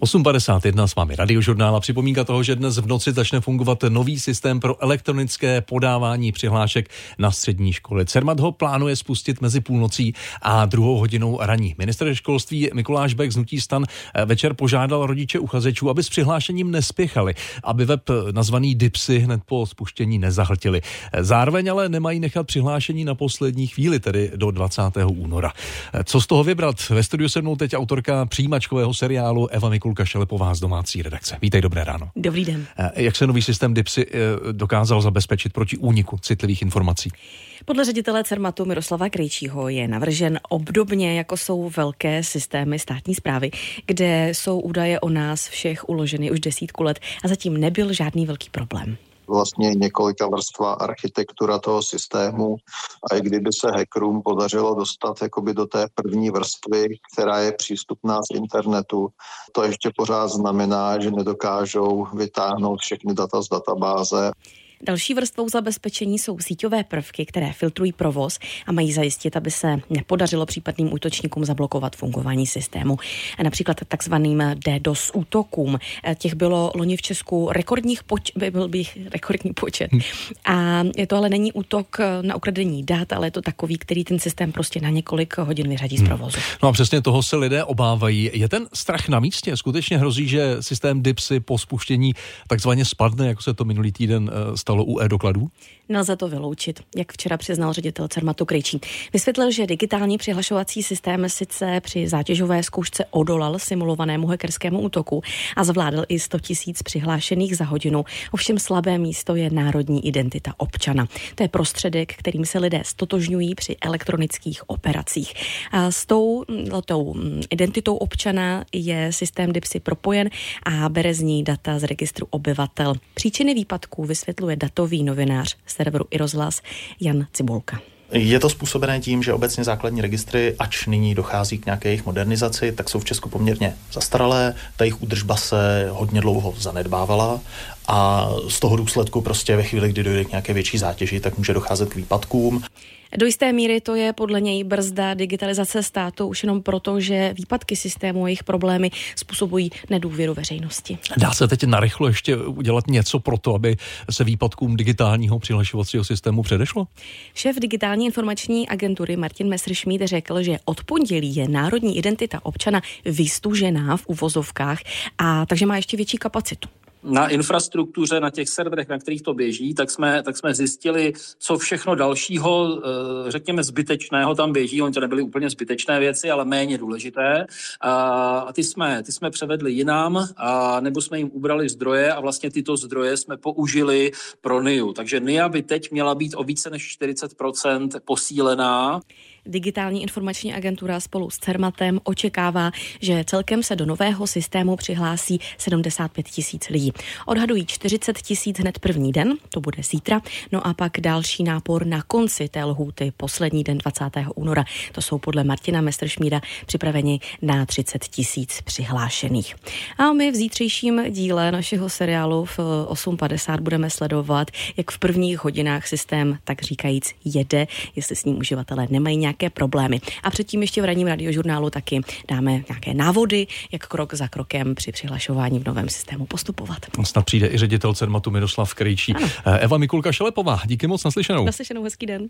8.51 s vámi radiožurnál a připomínka toho, že dnes v noci začne fungovat nový systém pro elektronické podávání přihlášek na střední školy. Cermat ho plánuje spustit mezi půlnocí a druhou hodinou raní. Minister školství Mikuláš Bek z Nutí stan večer požádal rodiče uchazečů, aby s přihlášením nespěchali, aby web nazvaný Dipsy hned po spuštění nezahltili. Zároveň ale nemají nechat přihlášení na poslední chvíli, tedy do 20. února. Co z toho vybrat? Ve studiu se mnou teď autorka přijímačkového seriálu Eva Mikulka Šelepová z domácí redakce. Vítej, dobré ráno. Dobrý den. Jak se nový systém DIPSy eh, dokázal zabezpečit proti úniku citlivých informací? Podle ředitele CERMATu Miroslava Krejčího je navržen obdobně, jako jsou velké systémy státní zprávy, kde jsou údaje o nás všech uloženy už desítku let a zatím nebyl žádný velký problém vlastně několika vrstva architektura toho systému a i kdyby se hackerům podařilo dostat jakoby do té první vrstvy, která je přístupná z internetu, to ještě pořád znamená, že nedokážou vytáhnout všechny data z databáze. Další vrstvou zabezpečení jsou síťové prvky, které filtrují provoz a mají zajistit, aby se nepodařilo případným útočníkům zablokovat fungování systému. Například takzvaným DDoS útokům. Těch bylo loni v Česku rekordních poč- byl bych rekordní počet. A to ale není útok na ukradení dat, ale je to takový, který ten systém prostě na několik hodin vyřadí z provozu. No a přesně toho se lidé obávají. Je ten strach na místě? Skutečně hrozí, že systém DIPSy po spuštění takzvaně spadne, jako se to minulý týden stalo stalo u e-dokladů? Nelze to vyloučit, jak včera přiznal ředitel Cermatu Krejčí. Vysvětlil, že digitální přihlašovací systém sice při zátěžové zkoušce odolal simulovanému hackerskému útoku a zvládl i 100 tisíc přihlášených za hodinu. Ovšem slabé místo je národní identita občana. To je prostředek, kterým se lidé stotožňují při elektronických operacích. A s tou, no, tou identitou občana je systém DIPSy propojen a bere z ní data z registru obyvatel. Příčiny výpadků vysvětluje datový novinář serveru i rozhlas Jan Cibulka. Je to způsobené tím, že obecně základní registry, ač nyní dochází k nějaké jejich modernizaci, tak jsou v Česku poměrně zastaralé, ta jejich údržba se hodně dlouho zanedbávala a z toho důsledku prostě ve chvíli, kdy dojde k nějaké větší zátěži, tak může docházet k výpadkům. Do jisté míry to je podle něj brzda digitalizace státu už jenom proto, že výpadky systému a jejich problémy způsobují nedůvěru veřejnosti. Dá se teď narychlo ještě udělat něco pro to, aby se výpadkům digitálního přihlašovacího systému předešlo? Šéf digitální informační agentury Martin Messerschmidt řekl, že od pondělí je národní identita občana vystužená v uvozovkách a takže má ještě větší kapacitu na infrastruktuře, na těch serverech, na kterých to běží, tak jsme, tak jsme zjistili, co všechno dalšího, eh, řekněme, zbytečného tam běží. Oni to nebyly úplně zbytečné věci, ale méně důležité. A ty jsme, ty jsme převedli jinam, a nebo jsme jim ubrali zdroje a vlastně tyto zdroje jsme použili pro NIU. Takže NIA by teď měla být o více než 40% posílená. Digitální informační agentura spolu s CERMATem očekává, že celkem se do nového systému přihlásí 75 tisíc lidí. Odhadují 40 tisíc hned první den, to bude zítra, no a pak další nápor na konci té lhůty, poslední den 20. února. To jsou podle Martina Mesteršmída připraveni na 30 tisíc přihlášených. A my v zítřejším díle našeho seriálu v 8.50 budeme sledovat, jak v prvních hodinách systém, tak říkajíc, jede, jestli s ním uživatelé nemají nějak nějaké problémy. A předtím ještě v ranním radiožurnálu taky dáme nějaké návody, jak krok za krokem při přihlašování v novém systému postupovat. Snad přijde i ředitel Cermatu Miroslav Krejčí. Ano. Eva Mikulka Šelepová, díky moc naslyšenou. Naslyšenou, hezký den.